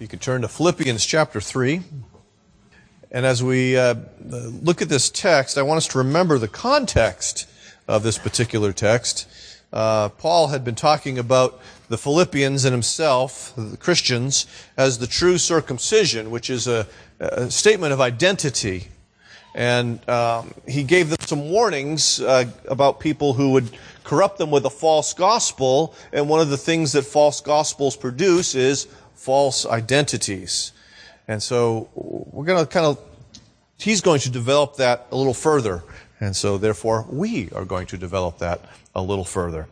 You could turn to Philippians chapter 3. And as we uh, look at this text, I want us to remember the context of this particular text. Uh, Paul had been talking about the Philippians and himself, the Christians, as the true circumcision, which is a, a statement of identity. And um, he gave them some warnings uh, about people who would corrupt them with a false gospel. And one of the things that false gospels produce is false identities. And so we're going to kind of, he's going to develop that a little further. And so therefore we are going to develop that a little further.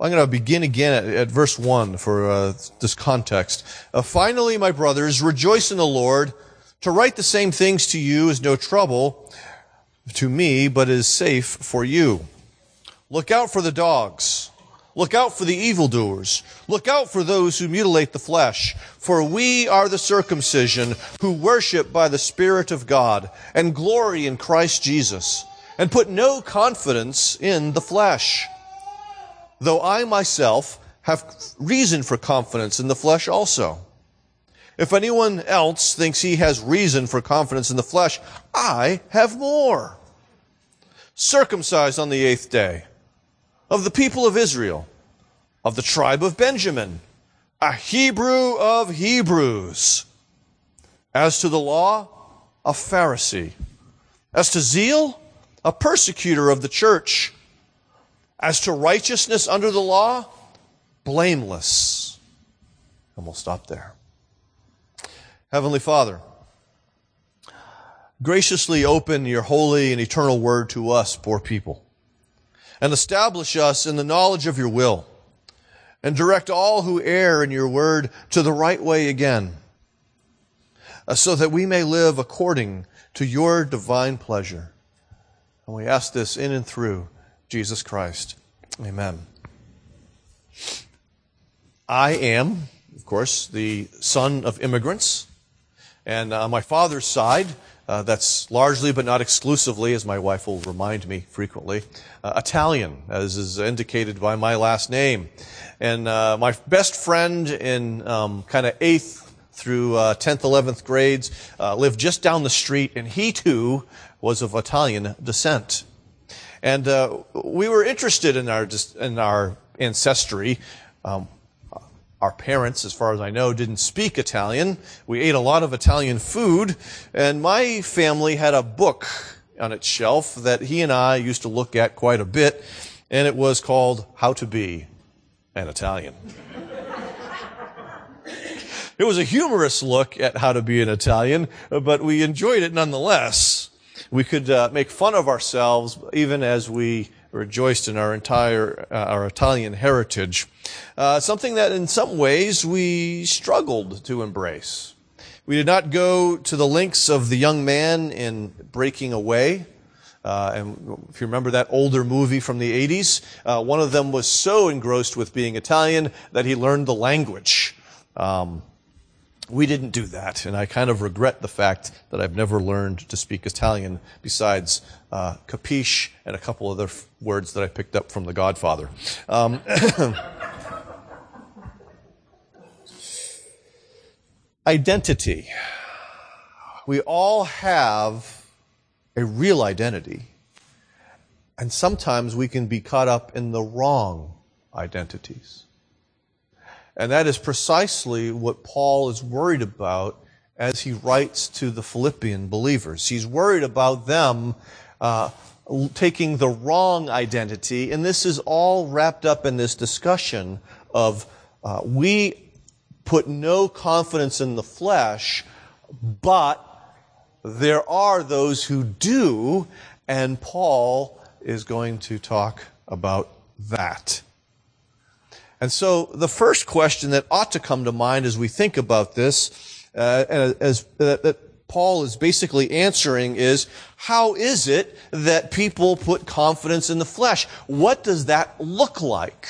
I'm going to begin again at, at verse 1 for uh, this context. Uh, Finally, my brothers, rejoice in the Lord. To write the same things to you is no trouble to me, but is safe for you. Look out for the dogs. Look out for the evildoers. Look out for those who mutilate the flesh. For we are the circumcision who worship by the Spirit of God and glory in Christ Jesus and put no confidence in the flesh. Though I myself have reason for confidence in the flesh also. If anyone else thinks he has reason for confidence in the flesh, I have more. Circumcised on the eighth day of the people of Israel, of the tribe of Benjamin, a Hebrew of Hebrews. As to the law, a Pharisee. As to zeal, a persecutor of the church. As to righteousness under the law, blameless. And we'll stop there. Heavenly Father, graciously open your holy and eternal word to us, poor people and establish us in the knowledge of your will, and direct all who err in your word to the right way again, uh, so that we may live according to your divine pleasure. And we ask this in and through Jesus Christ. Amen. I am, of course, the son of immigrants. And on my father's side, uh, that's largely but not exclusively, as my wife will remind me frequently, uh, Italian, as is indicated by my last name. And uh, my best friend in um, kind of eighth through 10th, uh, 11th grades uh, lived just down the street, and he too was of Italian descent. And uh, we were interested in our in our ancestry. Um, our parents, as far as I know, didn't speak Italian. We ate a lot of Italian food, and my family had a book on its shelf that he and I used to look at quite a bit, and it was called How to Be an Italian. it was a humorous look at how to be an Italian, but we enjoyed it nonetheless. We could uh, make fun of ourselves even as we rejoiced in our entire uh, our Italian heritage. Uh, something that, in some ways, we struggled to embrace. We did not go to the lengths of the young man in Breaking Away. Uh, and if you remember that older movie from the 80s, uh, one of them was so engrossed with being Italian that he learned the language. Um, we didn't do that, and I kind of regret the fact that I've never learned to speak Italian besides uh, capiche and a couple other f- words that I picked up from The Godfather. Um, identity. We all have a real identity, and sometimes we can be caught up in the wrong identities. And that is precisely what Paul is worried about as he writes to the Philippian believers. He's worried about them uh, taking the wrong identity, and this is all wrapped up in this discussion of uh, we put no confidence in the flesh, but there are those who do, and Paul is going to talk about that. And so the first question that ought to come to mind as we think about this, uh, as, uh, that Paul is basically answering is, how is it that people put confidence in the flesh? What does that look like?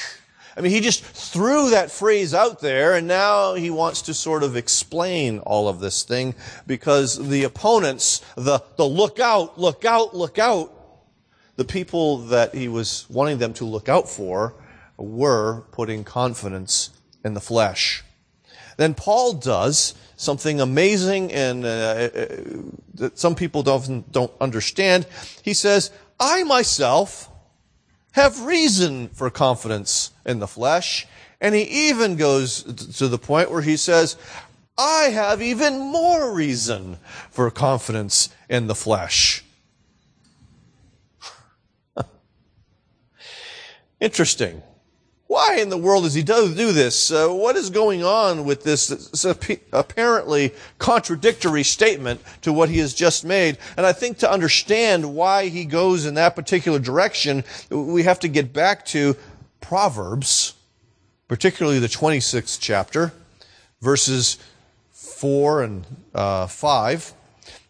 I mean, he just threw that phrase out there and now he wants to sort of explain all of this thing because the opponents, the, the look out, look out, look out, the people that he was wanting them to look out for were putting confidence in the flesh. Then Paul does something amazing and uh, uh, that some people don't, don't understand. He says, I myself have reason for confidence in the flesh. And he even goes to the point where he says, I have even more reason for confidence in the flesh. Interesting. Why in the world does he do, this? Uh, what is going on with this apparently contradictory statement to what he has just made? And I think to understand why he goes in that particular direction, we have to get back to Proverbs, particularly the 26th chapter, verses 4 and uh, 5.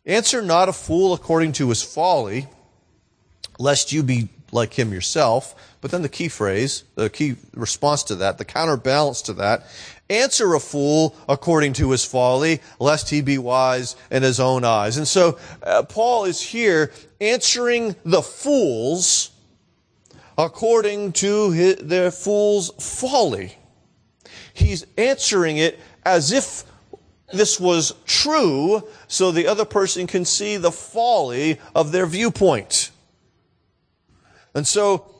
Answer not a fool according to his folly, lest you be like him yourself. But then the key phrase, the key response to that, the counterbalance to that, answer a fool according to his folly, lest he be wise in his own eyes. And so uh, Paul is here answering the fools according to his, their fool's folly. He's answering it as if this was true so the other person can see the folly of their viewpoint. And so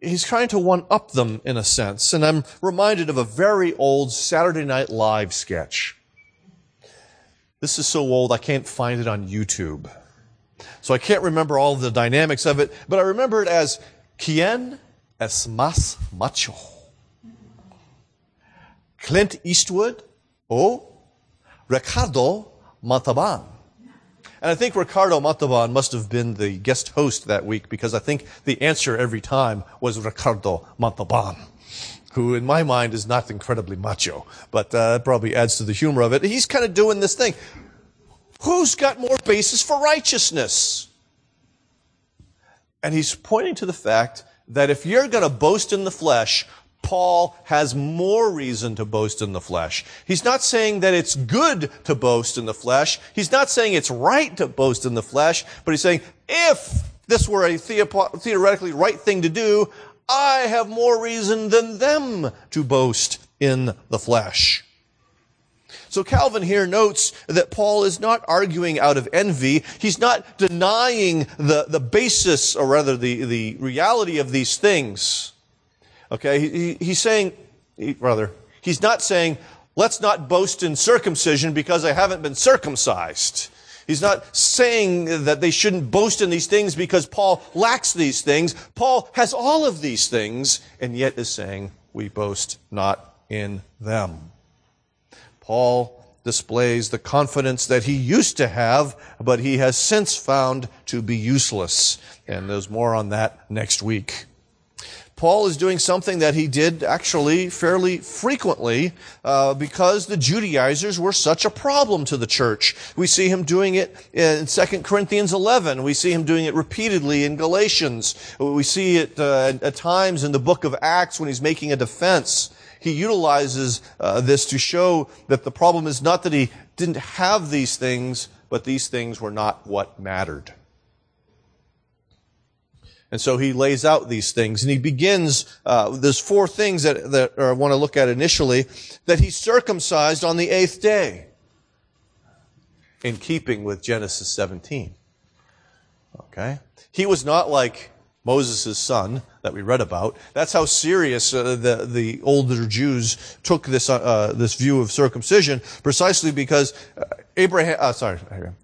he's trying to one up them in a sense. And I'm reminded of a very old Saturday Night Live sketch. This is so old I can't find it on YouTube. So I can't remember all the dynamics of it, but I remember it as Quien es más macho? Clint Eastwood o Ricardo Montalban? And I think Ricardo Montalban must have been the guest host that week because I think the answer every time was Ricardo Montalban, who in my mind is not incredibly macho, but uh, probably adds to the humor of it. He's kind of doing this thing. Who's got more basis for righteousness? And he's pointing to the fact that if you're going to boast in the flesh, Paul has more reason to boast in the flesh. He's not saying that it's good to boast in the flesh. He's not saying it's right to boast in the flesh, but he's saying if this were a theoretically right thing to do, I have more reason than them to boast in the flesh. So Calvin here notes that Paul is not arguing out of envy. He's not denying the, the basis, or rather the, the reality of these things. Okay, he, he's saying, he, rather, he's not saying, let's not boast in circumcision because I haven't been circumcised. He's not saying that they shouldn't boast in these things because Paul lacks these things. Paul has all of these things and yet is saying we boast not in them. Paul displays the confidence that he used to have, but he has since found to be useless. And there's more on that next week. Paul is doing something that he did actually fairly frequently uh, because the Judaizers were such a problem to the church. We see him doing it in 2 Corinthians 11. We see him doing it repeatedly in Galatians. We see it uh, at times in the book of Acts when he's making a defense. He utilizes uh, this to show that the problem is not that he didn't have these things, but these things were not what mattered. And so he lays out these things and he begins, uh, there's four things that, that I want to look at initially, that he circumcised on the eighth day in keeping with Genesis 17. Okay? He was not like Moses' son that we read about. That's how serious uh, the, the older Jews took this, uh, uh this view of circumcision, precisely because uh, Abraham, uh, sorry,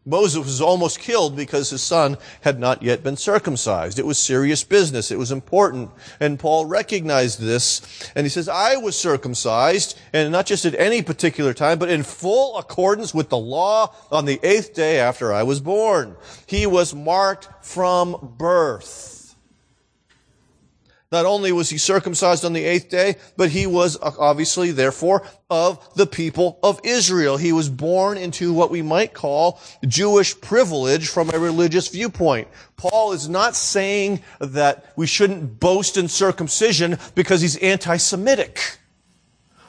Moses was almost killed because his son had not yet been circumcised. It was serious business. It was important. And Paul recognized this. And he says, I was circumcised, and not just at any particular time, but in full accordance with the law on the eighth day after I was born. He was marked from birth. Not only was he circumcised on the eighth day, but he was uh, obviously, therefore, of the people of Israel. He was born into what we might call Jewish privilege from a religious viewpoint. Paul is not saying that we shouldn't boast in circumcision because he's anti-Semitic.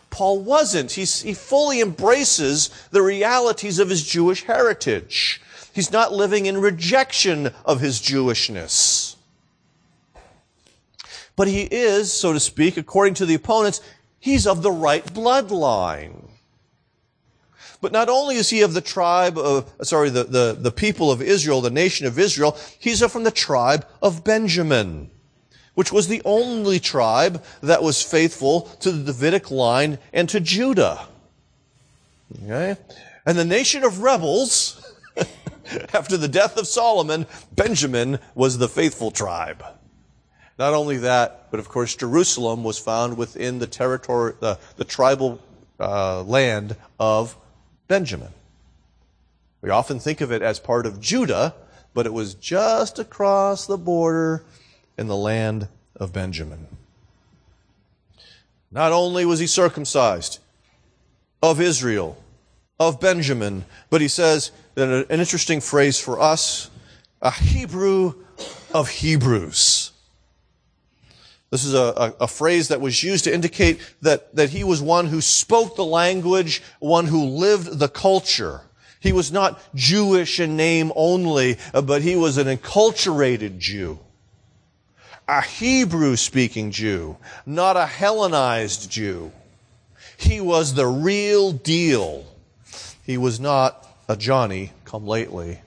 Paul wasn't. He's, he fully embraces the realities of his Jewish heritage. He's not living in rejection of his Jewishness. But he is, so to speak, according to the opponents, He's of the right bloodline. But not only is he of the tribe of, sorry, the, the, the people of Israel, the nation of Israel, he's from the tribe of Benjamin, which was the only tribe that was faithful to the Davidic line and to Judah. Okay? And the nation of rebels, after the death of Solomon, Benjamin was the faithful tribe. Not only that, but of course Jerusalem was found within the territory, the, the tribal uh, land of Benjamin. We often think of it as part of Judah, but it was just across the border in the land of Benjamin. Not only was he circumcised of Israel, of Benjamin, but he says that an interesting phrase for us, a Hebrew of Hebrews. This is a, a, a, phrase that was used to indicate that, that he was one who spoke the language, one who lived the culture. He was not Jewish in name only, but he was an enculturated Jew. A Hebrew speaking Jew, not a Hellenized Jew. He was the real deal. He was not a Johnny come lately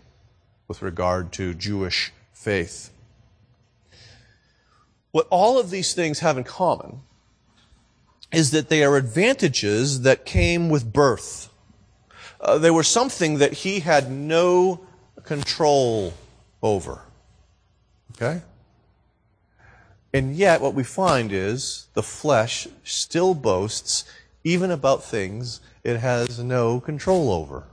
with regard to Jewish faith. What all of these things have in common is that they are advantages that came with birth. Uh, they were something that he had no control over. Okay? And yet, what we find is the flesh still boasts even about things it has no control over.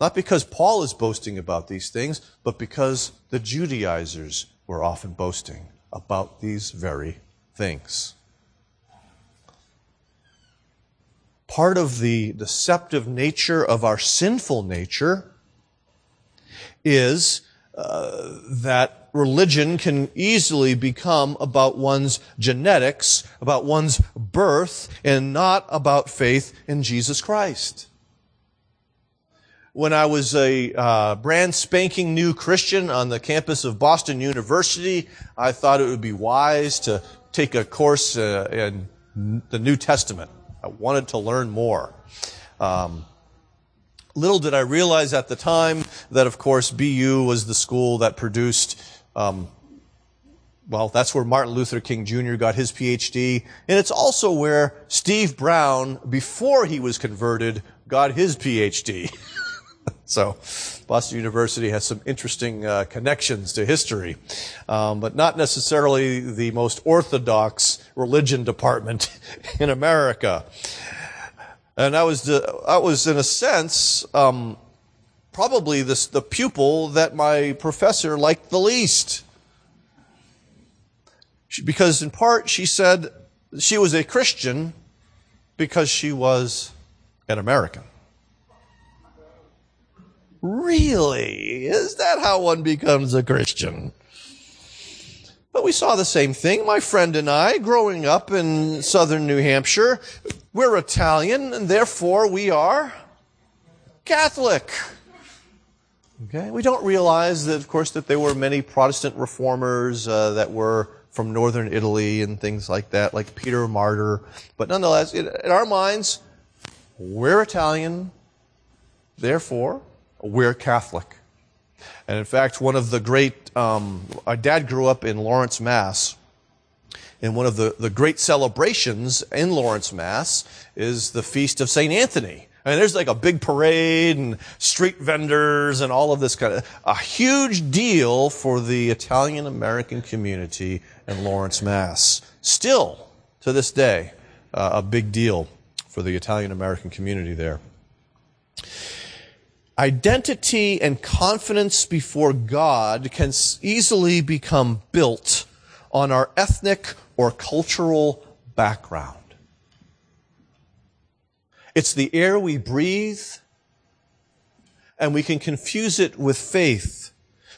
Not because Paul is boasting about these things, but because the Judaizers we're often boasting about these very things. Part of the deceptive nature of our sinful nature is uh, that religion can easily become about one's genetics, about one's birth, and not about faith in Jesus Christ when I was a uh, brand spanking new Christian on the campus of Boston University, I thought it would be wise to take a course uh, in the New Testament. I wanted to learn more. Um, little did I realize at the time that, of course, BU was the school that produced. Um, well, that's where Martin Luther King Jr. got his PhD. And it's also where Steve Brown, before he was converted, got his PhD. So, Boston University has some interesting uh, connections to history, um, but not necessarily the most orthodox religion department in America. And I was, uh, I was in a sense, um, probably this, the pupil that my professor liked the least. She, because in part, she said she was a Christian because she was an American. Really? Is that how one becomes a Christian? But we saw the same thing. My friend and I, growing up in southern New Hampshire, we're Italian, and therefore we are Catholic. Okay? We don't realize that, of course, that there were many Protestant reformers uh, that were from northern Italy and things like that, like Peter Martyr. But nonetheless, in, in our minds, we're Italian, therefore we're Catholic. And in fact, one of the great, um, our dad grew up in Lawrence, Mass. And one of the, the great celebrations in Lawrence, Mass is the Feast of St. Anthony. I mean, there's like a big parade and street vendors and all of this kind of, a huge deal for the Italian American community in Lawrence, Mass. Still, to this day, uh, a big deal for the Italian American community there. Identity and confidence before God can easily become built on our ethnic or cultural background. It's the air we breathe, and we can confuse it with faith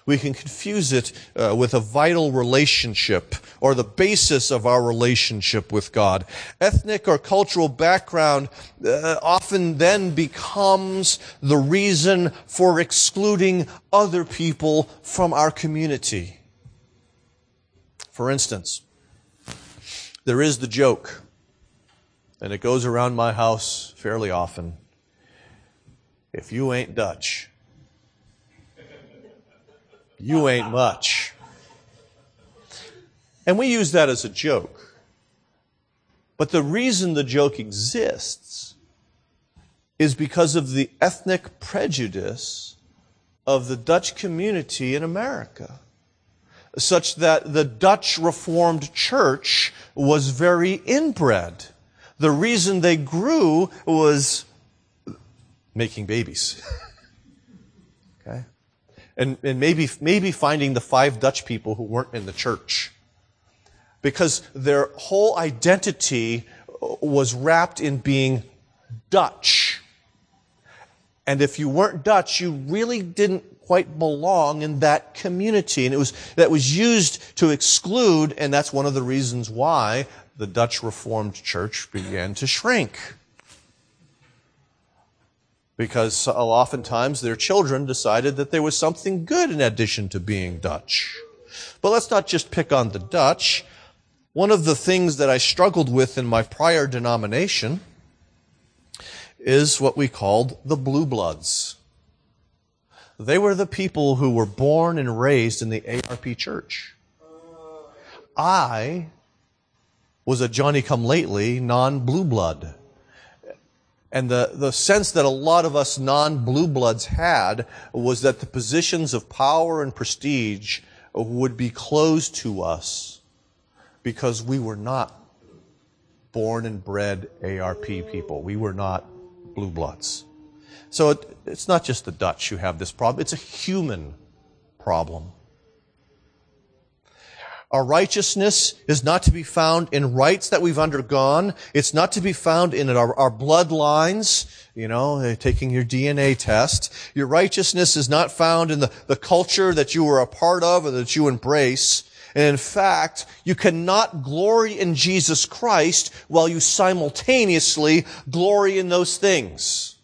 we can confuse it uh, with a vital relationship or the basis of our relationship with God. Ethnic or cultural background uh, often then becomes the reason for excluding other people from our community. For instance, there is the joke and it goes around my house fairly often. If you ain't Dutch, you ain't much. And we use that as a joke. But the reason the joke exists is because of the ethnic prejudice of the Dutch community in America, such that the Dutch Reformed Church was very inbred. The reason they grew was making babies. okay? And, and maybe, maybe finding the five Dutch people who weren't in the church. Because their whole identity uh, was wrapped in being Dutch. And if you weren't Dutch, you really didn't quite belong in that community. And it was, that was used to exclude, and that's one of the reasons why the Dutch Reformed Church began to shrink. Because oftentimes their children decided that there was something good in addition to being Dutch. But let's not just pick on the Dutch. One of the things that I struggled with in my prior denomination is what we called the blue bloods. They were the people who were born and raised in the ARP church. I was a Johnny come lately non blue blood. And the, the sense that a lot of us non blue bloods had was that the positions of power and prestige would be closed to us because we were not born and bred ARP people. We were not blue bloods. So it, it's not just the Dutch who have this problem, it's a human problem. Our righteousness is not to be found in rites that we've undergone. It's not to be found in our, our, bloodlines, you know, eh, taking your DNA test. Your righteousness is not found in the, the culture that you were a part of or that you embrace. And in fact, you cannot glory in Jesus Christ while you simultaneously glory in those things.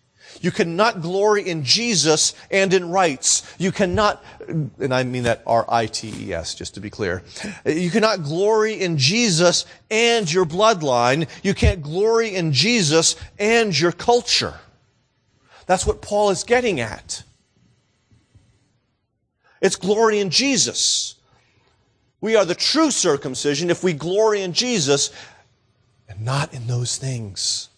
You cannot glory in Jesus and in rites. You cannot, and I mean that R-I-T-E-S, just to be clear. You cannot glory in Jesus and your bloodline. You can't glory in Jesus and your culture. That's what Paul is getting at. It's glory in Jesus. We are the true circumcision if we glory in Jesus and not in those things.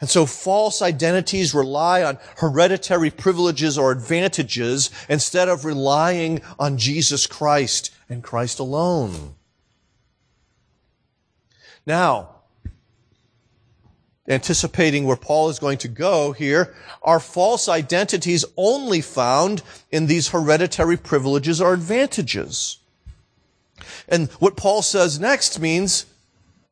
And so false identities rely on hereditary privileges or advantages instead of relying on Jesus Christ and Christ alone. Now, anticipating where Paul is going to go here, are false identities only found in these hereditary privileges or advantages? And what Paul says next means,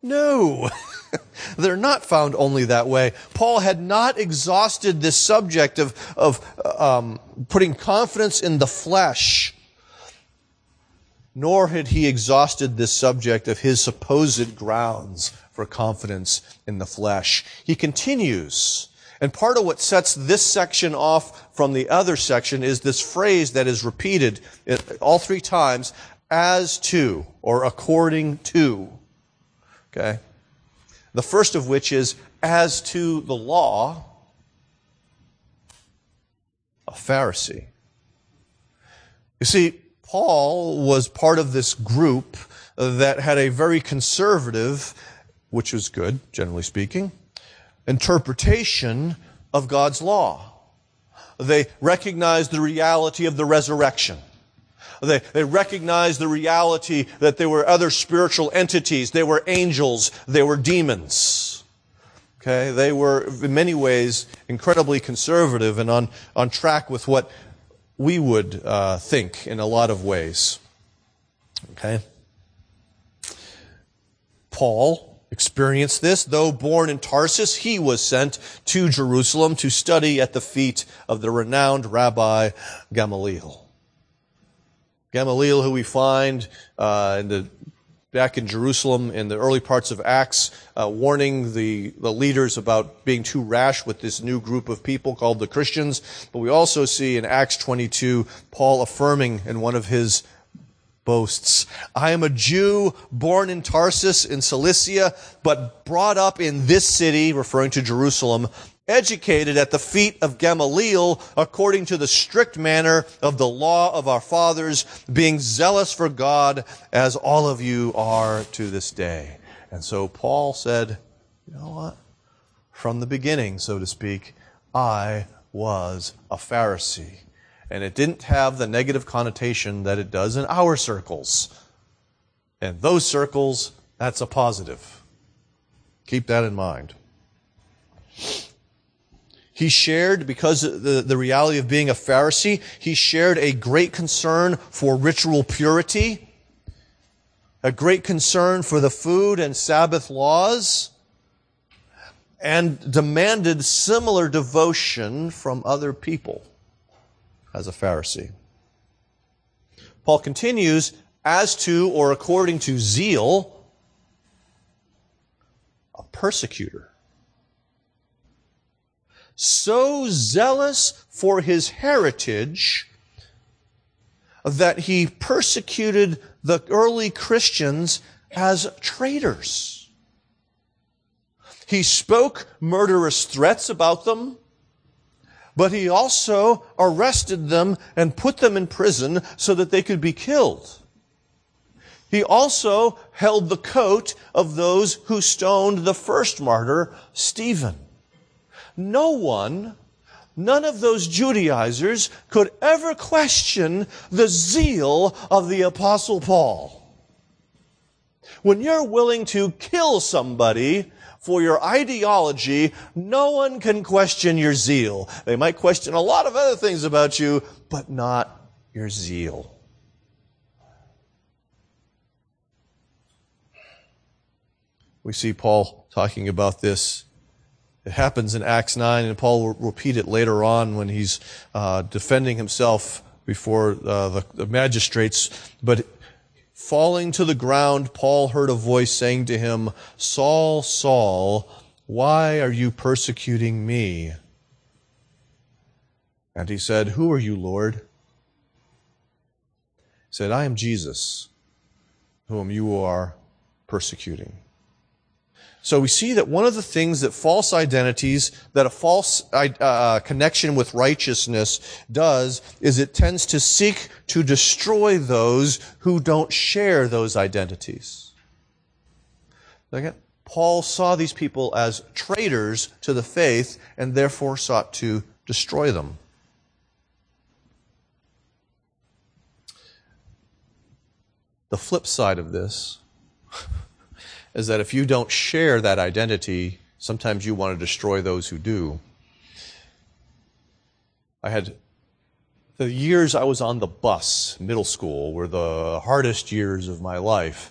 no. They're not found only that way. Paul had not exhausted this subject of, of um, putting confidence in the flesh, nor had he exhausted this subject of his supposed grounds for confidence in the flesh. He continues. And part of what sets this section off from the other section is this phrase that is repeated all three times, as to, or according to. Okay? The first of which is, as to the law, a Pharisee. You see, Paul was part of this group that had a very conservative which was good, generally speaking, interpretation of God's law. They recognized the reality of the resurrection. They, they recognized the reality that there were other spiritual entities. They were angels. They were demons. Okay? They were, in many ways, incredibly conservative and on, on track with what we would uh, think in a lot of ways. Okay? Paul experienced this. Though born in Tarsus, he was sent to Jerusalem to study at the feet of the renowned Rabbi Gamaliel. Gamaliel, who we find uh, in the back in Jerusalem in the early parts of Acts, uh, warning the, the leaders about being too rash with this new group of people called the Christians. But we also see in Acts 22 Paul affirming in one of his boasts. I am a Jew born in Tarsus in Cilicia, but brought up in this city, referring to Jerusalem, educated at the feet of Gamaliel according to the strict manner of the law of our fathers, being zealous for God as all of you are to this day. And so Paul said, you know what? From the beginning, so to speak, I was a Pharisee and it didn't have the negative connotation that it does in our circles. And those circles, that's a positive. Keep that in mind. He shared, because the, the reality of being a Pharisee, he shared a great concern for ritual purity, a great concern for the food and Sabbath laws, and demanded similar devotion from other people as a Pharisee. Paul continues, as to or according to zeal, a persecutor. So zealous for his heritage that he persecuted the early Christians as traitors. He spoke murderous threats about them but he also arrested them and put them in prison so that they could be killed. He also held the coat of those who stoned the first martyr, Stephen. No one, none of those Judaizers could ever question the zeal of the apostle Paul. When you're willing to kill somebody for your ideology, no one can question your zeal. They might question a lot of other things about you, but not your zeal. We see Paul talking about this. It happens in Acts 9, and Paul will repeat it later on when he's uh, defending himself before uh, the, the magistrates. But Falling to the ground, Paul heard a voice saying to him, Saul, Saul, why are you persecuting me? And he said, Who are you, Lord? He said, I am Jesus, whom you are persecuting. So we see that one of the things that false identities, that a false uh, uh, connection with righteousness does, is it tends to seek to destroy those who don't share those identities. Again, Paul saw these people as traitors to the faith and therefore sought to destroy them. The flip side of this is that if you don't share that identity, sometimes you want to destroy those who do. I had the years I was on the bus, middle school, were the hardest years of my life.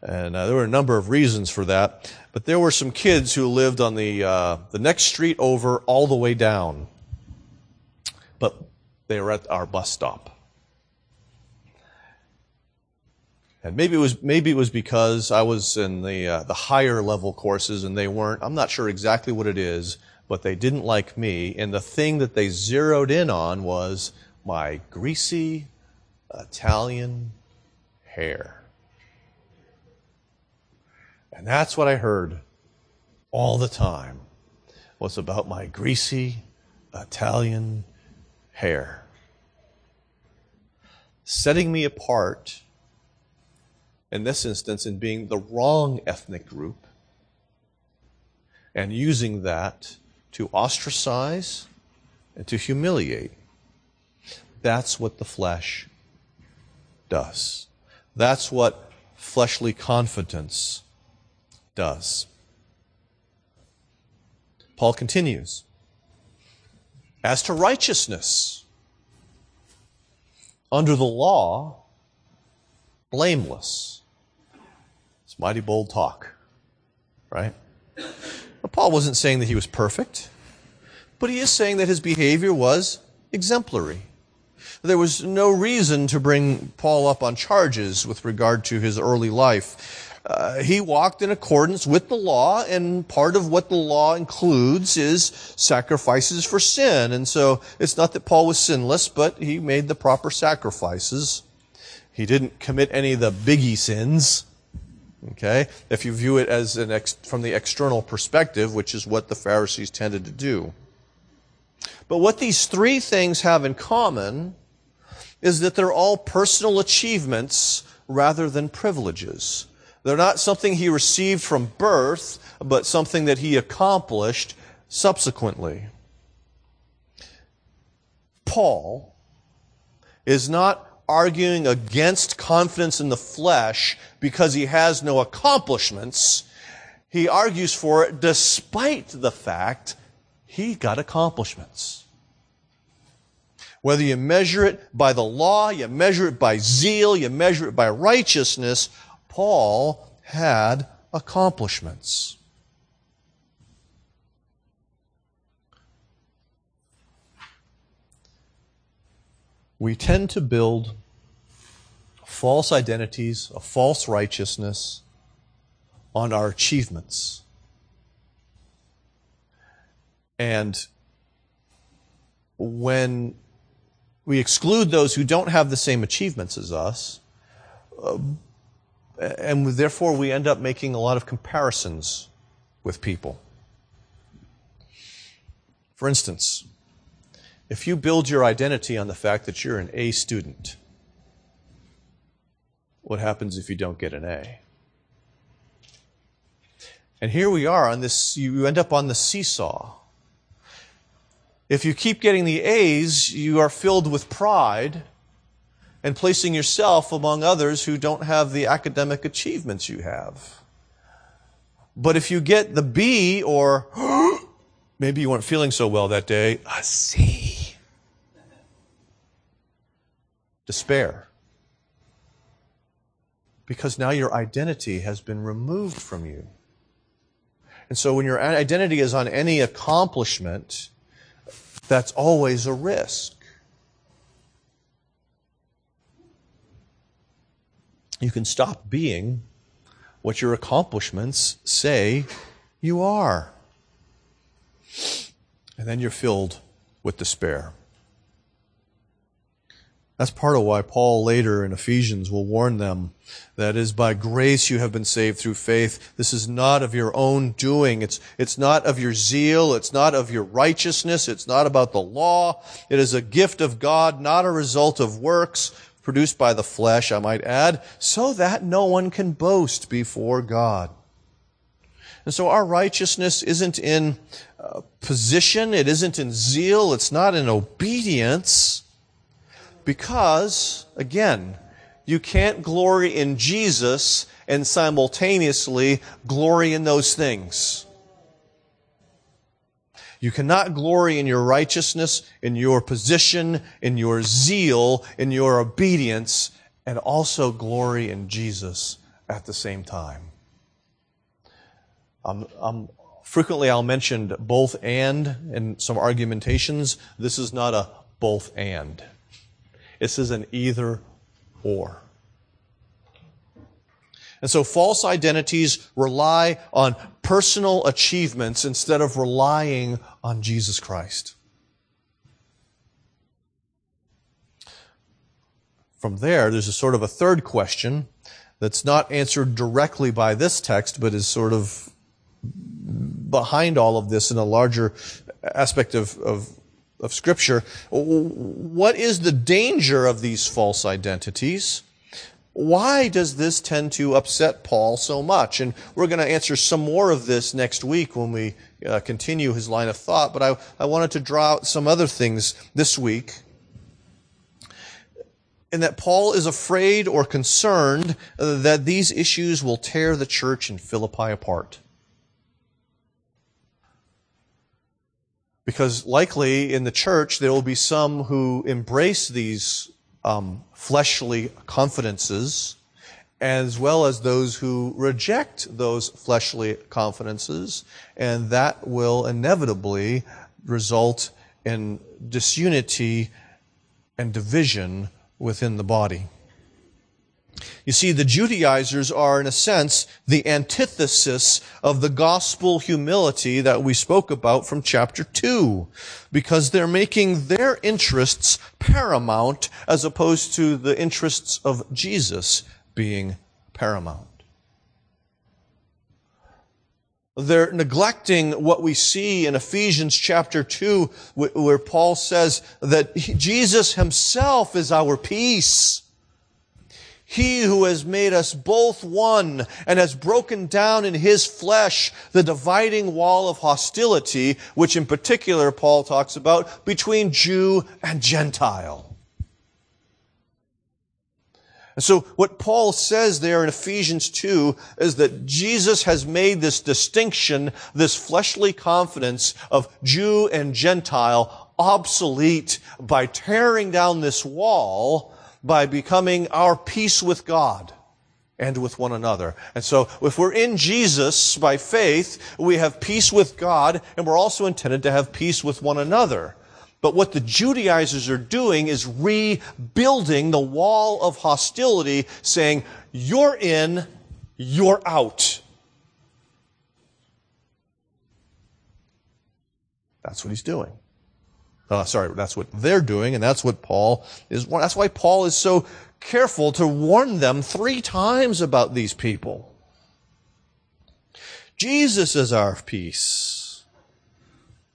And uh, there were a number of reasons for that. But there were some kids who lived on the, uh, the next street over all the way down. But they were at our bus stop. And maybe it was maybe it was because I was in the uh, the higher level courses and they weren't. I'm not sure exactly what it is, but they didn't like me. And the thing that they zeroed in on was my greasy Italian hair. And that's what I heard all the time was about my greasy Italian hair. Setting me apart in this instance, in being the wrong ethnic group and using that to ostracize and to humiliate. That's what the flesh does. That's what fleshly confidence does. Paul continues As to righteousness, under the law, blameless. Mighty bold talk, right? Paul wasn't saying that he was perfect, but he is saying that his behavior was exemplary. There was no reason to bring Paul up on charges with regard to his early life. Uh, he walked in accordance with the law, and part of what the law includes is sacrifices for sin. And so it's not that Paul was sinless, but he made the proper sacrifices. He didn't commit any of the biggie sins. Okay? If you view it as an ex- from the external perspective, which is what the Pharisees tended to do. But what these three things have in common is that they're all personal achievements rather than privileges. They're not something he received from birth, but something that he accomplished subsequently. Paul is not arguing against confidence in the flesh because he has no accomplishments. He argues for it despite the fact he got accomplishments. Whether you measure it by the law, you measure it by zeal, you measure it by righteousness, Paul had accomplishments. We tend to build false identities, a false righteousness on our achievements. And when we exclude those who don't have the same achievements as us, uh, and therefore we end up making a lot of comparisons with people. For instance, if you build your identity on the fact that you're an A student, what happens if you don't get an A? And here we are on this, you end up on the seesaw. If you keep getting the A's, you are filled with pride and placing yourself among others who don't have the academic achievements you have. But if you get the B or maybe you weren't feeling so well that day, a C. Despair. Because now your identity has been removed from you. And so when your identity is on any accomplishment, that's always a risk. you can stop being what your accomplishments say you are. And then you're filled with despair. That's part of why Paul later in Ephesians will warn them that is by grace you have been saved through faith. This is not of your own doing. It's, it's not of your zeal. It's not of your righteousness. It's not about the law. It is a gift of God, not a result of works, produced by the flesh, I might add, so that no one can boast before God. And so our righteousness isn't in uh, position, it isn't in zeal, it's not in obedience, because, again, you can't glory in Jesus and simultaneously glory in those things. You cannot glory in your righteousness, in your position, in your zeal, in your obedience, and also glory in Jesus at the same time. Um, um, frequently I'll mention both and in some argumentations. This is not a both and. This is an either or. And so false identities rely on personal achievements instead of relying on Jesus Christ. From there, there's a sort of a third question that's not answered directly by this text, but is sort of behind all of this in a larger aspect of, of, of Scripture. What is the danger of these false identities? Why does this tend to upset Paul so much? And we're going to answer some more of this next week when we uh, continue his line of thought, but I, I wanted to draw out some other things this week. In that Paul is afraid or concerned that these issues will tear the church in Philippi apart. Because likely in the church there will be some who embrace these um, fleshly confidences, as well as those who reject those fleshly confidences, and that will inevitably result in disunity and division within the body. You see, the Judaizers are, in a sense, the antithesis of the gospel humility that we spoke about from chapter 2, because they're making their interests paramount as opposed to the interests of Jesus being paramount. They're neglecting what we see in Ephesians chapter 2, where Paul says that Jesus himself is our peace. He who has made us both one and has broken down in his flesh the dividing wall of hostility, which in particular Paul talks about between Jew and Gentile. And so what Paul says there in Ephesians 2 is that Jesus has made this distinction, this fleshly confidence of Jew and Gentile obsolete by tearing down this wall by becoming our peace with God and with one another. And so if we're in Jesus by faith, we have peace with God and we're also intended to have peace with one another. But what the Judaizers are doing is rebuilding the wall of hostility, saying, you're in, you're out. That's what he's doing. Uh, sorry, that's what they're doing, and that's what Paul is. That's why Paul is so careful to warn them three times about these people. Jesus is our peace.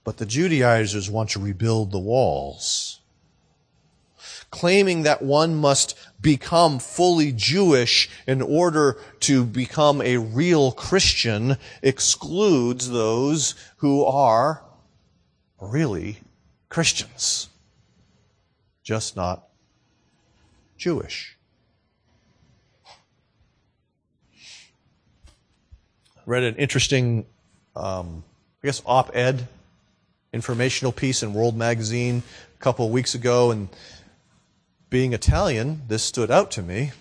But the Judaizers want to rebuild the walls, claiming that one must become fully Jewish in order to become a real Christian excludes those who are really Christians, just not Jewish. Read an interesting, um, I guess, op-ed informational piece in World Magazine a couple of weeks ago, and being Italian, this stood out to me.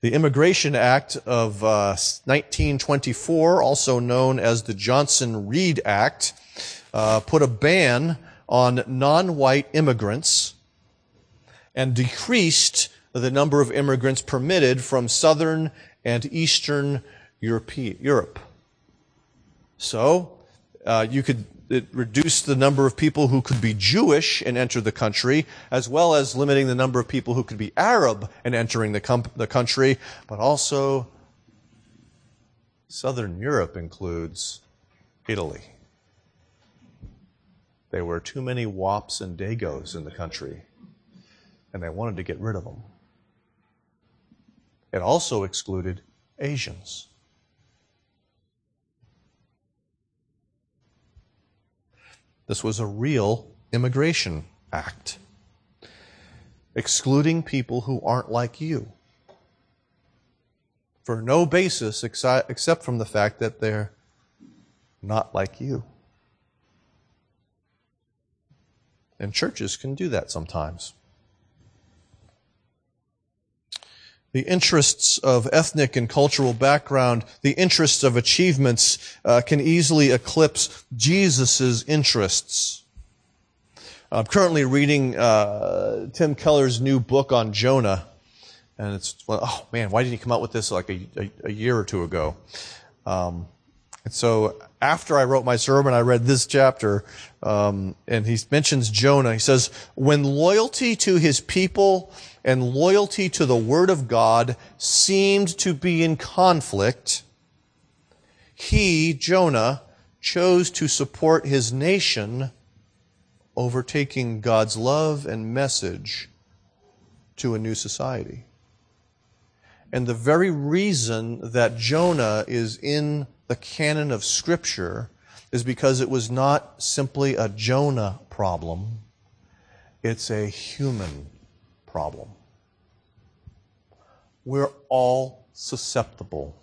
The Immigration Act of uh, 1924, also known as the Johnson Reed Act, uh, put a ban on non-white immigrants and decreased the number of immigrants permitted from southern and eastern Europe. So, uh, you could it reduced the number of people who could be Jewish and enter the country, as well as limiting the number of people who could be Arab and entering the, com- the country, but also Southern Europe includes Italy. There were too many wops and dagos in the country, and they wanted to get rid of them. It also excluded Asians. This was a real immigration act, excluding people who aren't like you for no basis except from the fact that they're not like you. And churches can do that sometimes. the interests of ethnic and cultural background, the interests of achievements uh, can easily eclipse Jesus' interests. I'm currently reading uh, Tim Keller's new book on Jonah, and it's well, oh man, why didn't he come out with this like a, a, a year or two ago? Um, and so after I wrote my sermon, I read this chapter, um, and he mentions Jonah. He says, "When loyalty to his people." and loyalty to the Word of God seemed to be in conflict, he, Jonah, chose to support his nation, overtaking God's love and message to a new society. And the very reason that Jonah is in the canon of Scripture is because it was not simply a Jonah problem, it's a human problem. We're all susceptible.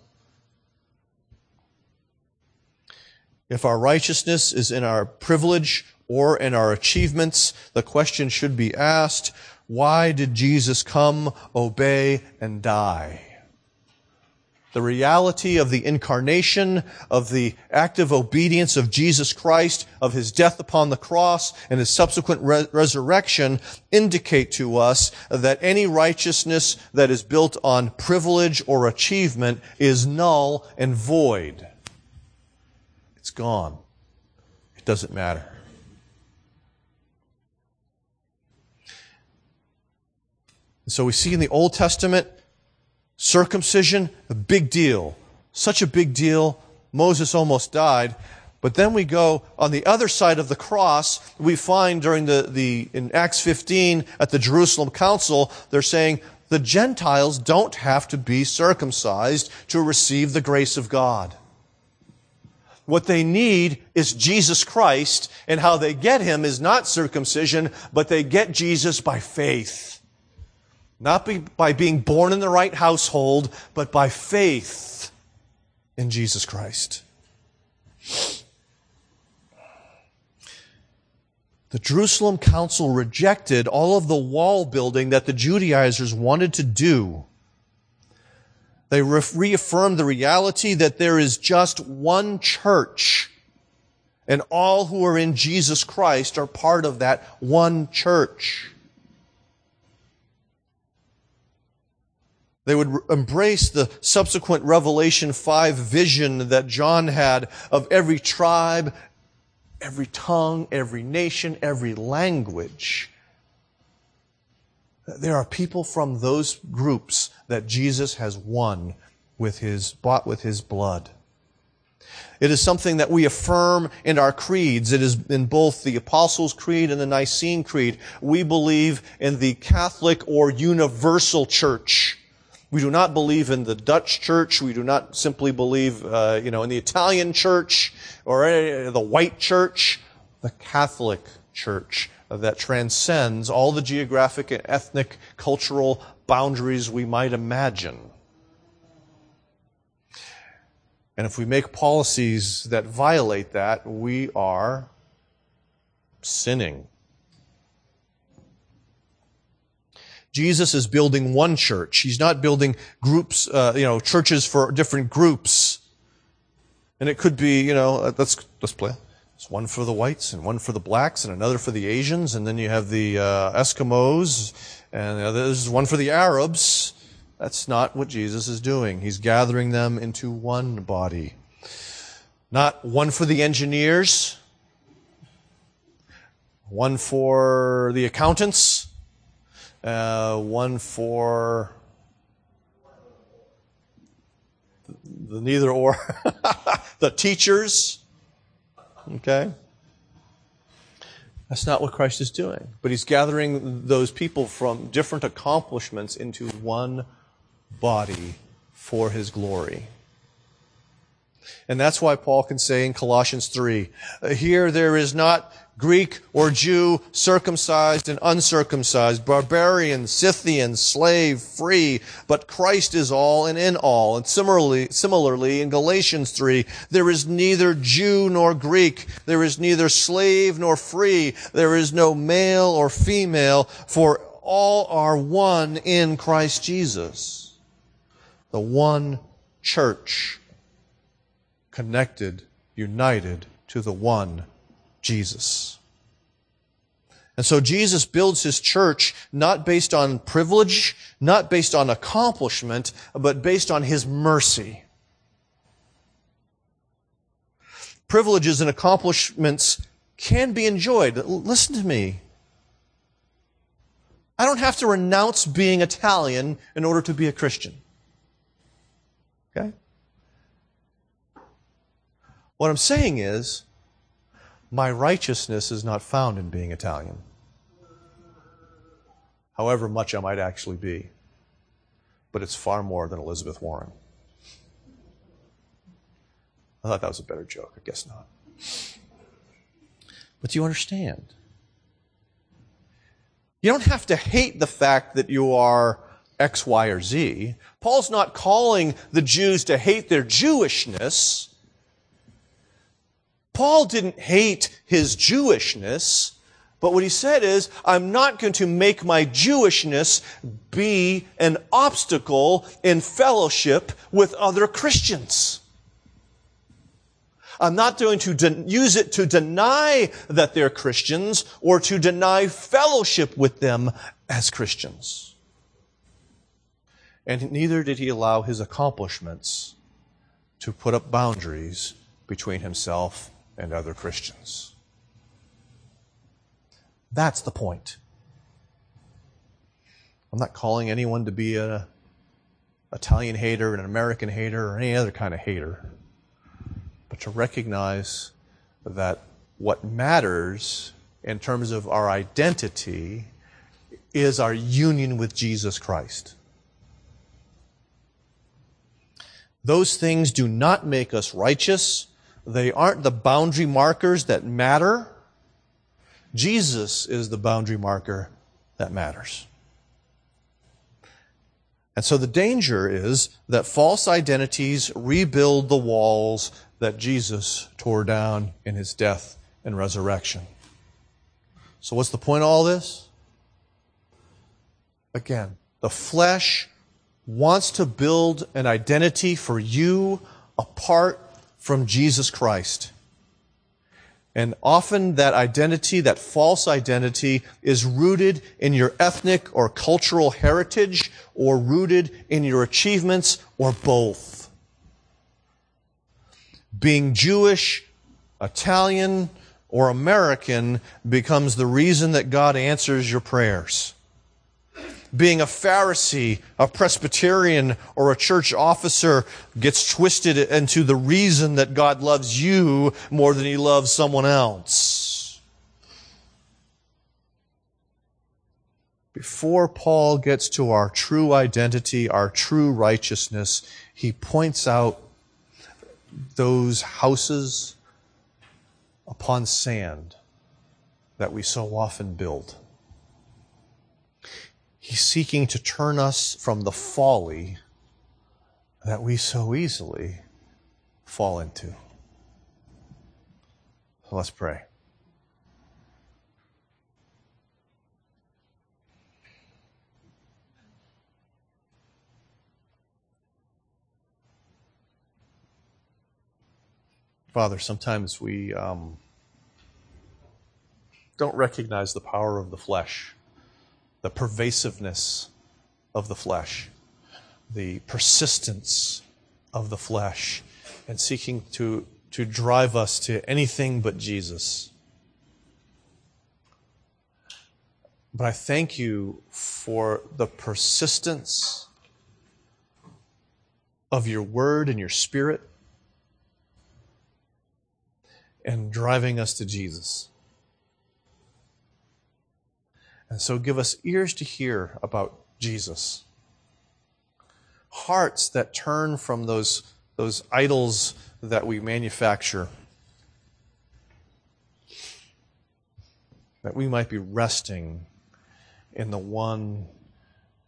If our righteousness is in our privilege or in our achievements, the question should be asked, why did Jesus come, obey, and die? The reality of the incarnation, of the active obedience of Jesus Christ, of his death upon the cross, and his subsequent re- resurrection indicate to us that any righteousness that is built on privilege or achievement is null and void. It's gone. It doesn't matter. So we see in the Old Testament Circumcision, a big deal. Such a big deal. Moses almost died. But then we go on the other side of the cross, we find during the, the, in Acts 15 at the Jerusalem Council, they're saying the Gentiles don't have to be circumcised to receive the grace of God. What they need is Jesus Christ, and how they get him is not circumcision, but they get Jesus by faith. Not be, by being born in the right household, but by faith in Jesus Christ. The Jerusalem Council rejected all of the wall building that the Judaizers wanted to do. They reaffirmed the reality that there is just one church, and all who are in Jesus Christ are part of that one church. They would embrace the subsequent Revelation 5 vision that John had of every tribe, every tongue, every nation, every language. There are people from those groups that Jesus has won with his, bought with his blood. It is something that we affirm in our creeds. It is in both the Apostles' Creed and the Nicene Creed. We believe in the Catholic or universal church we do not believe in the Dutch church. We do not simply believe, uh, you know, in the Italian church or the white church. The Catholic church that transcends all the geographic and ethnic, cultural boundaries we might imagine. And if we make policies that violate that, we are sinning. Jesus is building one church. He's not building groups, uh, you know, churches for different groups. And it could be, you know, uh, let's, let's play. It's one for the whites and one for the blacks and another for the Asians. And then you have the uh, Eskimos and there's one for the Arabs. That's not what Jesus is doing. He's gathering them into one body. Not one for the engineers, one for the accountants, uh, one for the neither or, the teachers. Okay? That's not what Christ is doing. But he's gathering those people from different accomplishments into one body for his glory. And that's why Paul can say in Colossians 3, here there is not Greek or Jew, circumcised and uncircumcised, barbarian, Scythian, slave, free, but Christ is all and in all. And similarly, similarly in Galatians 3, there is neither Jew nor Greek, there is neither slave nor free, there is no male or female, for all are one in Christ Jesus. The one church connected, united to the one Jesus. And so Jesus builds his church not based on privilege, not based on accomplishment, but based on his mercy. Privileges and accomplishments can be enjoyed. Listen to me. I don't have to renounce being Italian in order to be a Christian. Okay? What I'm saying is, my righteousness is not found in being Italian, however much I might actually be. But it's far more than Elizabeth Warren. I thought that was a better joke. I guess not. But do you understand? You don't have to hate the fact that you are X, Y, or Z. Paul's not calling the Jews to hate their Jewishness. Paul didn't hate his Jewishness, But what he said is, I'm not going to make my Jewishness be an obstacle in fellowship with other Christians. I'm not going to de- use it to deny that they're Christians or to deny fellowship with them as Christians. And neither did he allow his accomplishments to put up boundaries between himself and other Christians. That's the point. I'm not calling anyone to be an Italian hater, an American hater, or any other kind of hater, but to recognize that what matters in terms of our identity is our union with Jesus Christ. Those things do not make us righteous. They aren't the boundary markers that matter. Jesus is the boundary marker that matters. And so the danger is that false identities rebuild the walls that Jesus tore down in his death and resurrection. So what's the point of all this? Again, the flesh wants to build an identity for you apart from Jesus Christ. And often that identity, that false identity, is rooted in your ethnic or cultural heritage or rooted in your achievements or both. Being Jewish, Italian, or American becomes the reason that God answers your prayers being a Pharisee, a Presbyterian, or a church officer gets twisted into the reason that God loves you more than he loves someone else. Before Paul gets to our true identity, our true righteousness, he points out those houses upon sand that we so often build. He's seeking to turn us from the folly that we so easily fall into. So let's pray. Father, sometimes we um, don't recognize the power of the flesh the pervasiveness of the flesh, the persistence of the flesh, and seeking to, to drive us to anything but Jesus. But I thank you for the persistence of your word and your spirit and driving us to Jesus. And so give us ears to hear about Jesus, hearts that turn from those, those idols that we manufacture, that we might be resting in the one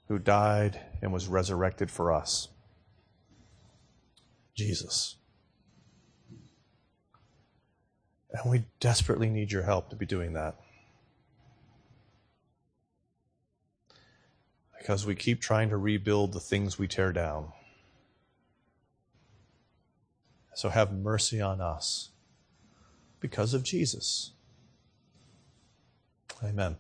who died and was resurrected for us Jesus. And we desperately need your help to be doing that. Because we keep trying to rebuild the things we tear down. So have mercy on us because of Jesus. Amen.